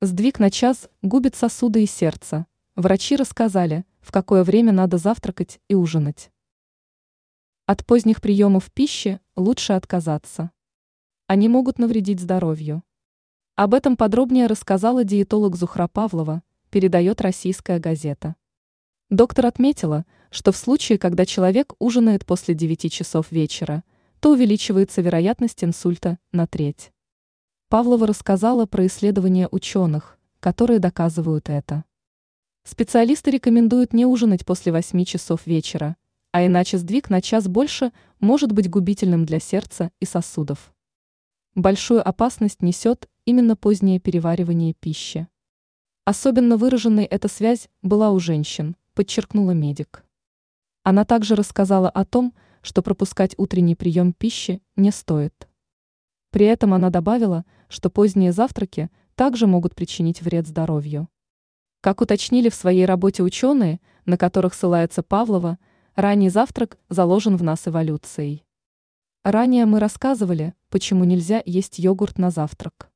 Сдвиг на час губит сосуды и сердце. Врачи рассказали, в какое время надо завтракать и ужинать. От поздних приемов пищи лучше отказаться. Они могут навредить здоровью. Об этом подробнее рассказала диетолог Зухра Павлова, передает российская газета. Доктор отметила, что в случае, когда человек ужинает после 9 часов вечера, то увеличивается вероятность инсульта на треть. Павлова рассказала про исследования ученых, которые доказывают это. Специалисты рекомендуют не ужинать после 8 часов вечера, а иначе сдвиг на час больше может быть губительным для сердца и сосудов. Большую опасность несет именно позднее переваривание пищи. Особенно выраженной эта связь была у женщин, подчеркнула медик. Она также рассказала о том, что пропускать утренний прием пищи не стоит. При этом она добавила, что поздние завтраки также могут причинить вред здоровью. Как уточнили в своей работе ученые, на которых ссылается Павлова, ранний завтрак заложен в нас эволюцией. Ранее мы рассказывали, почему нельзя есть йогурт на завтрак.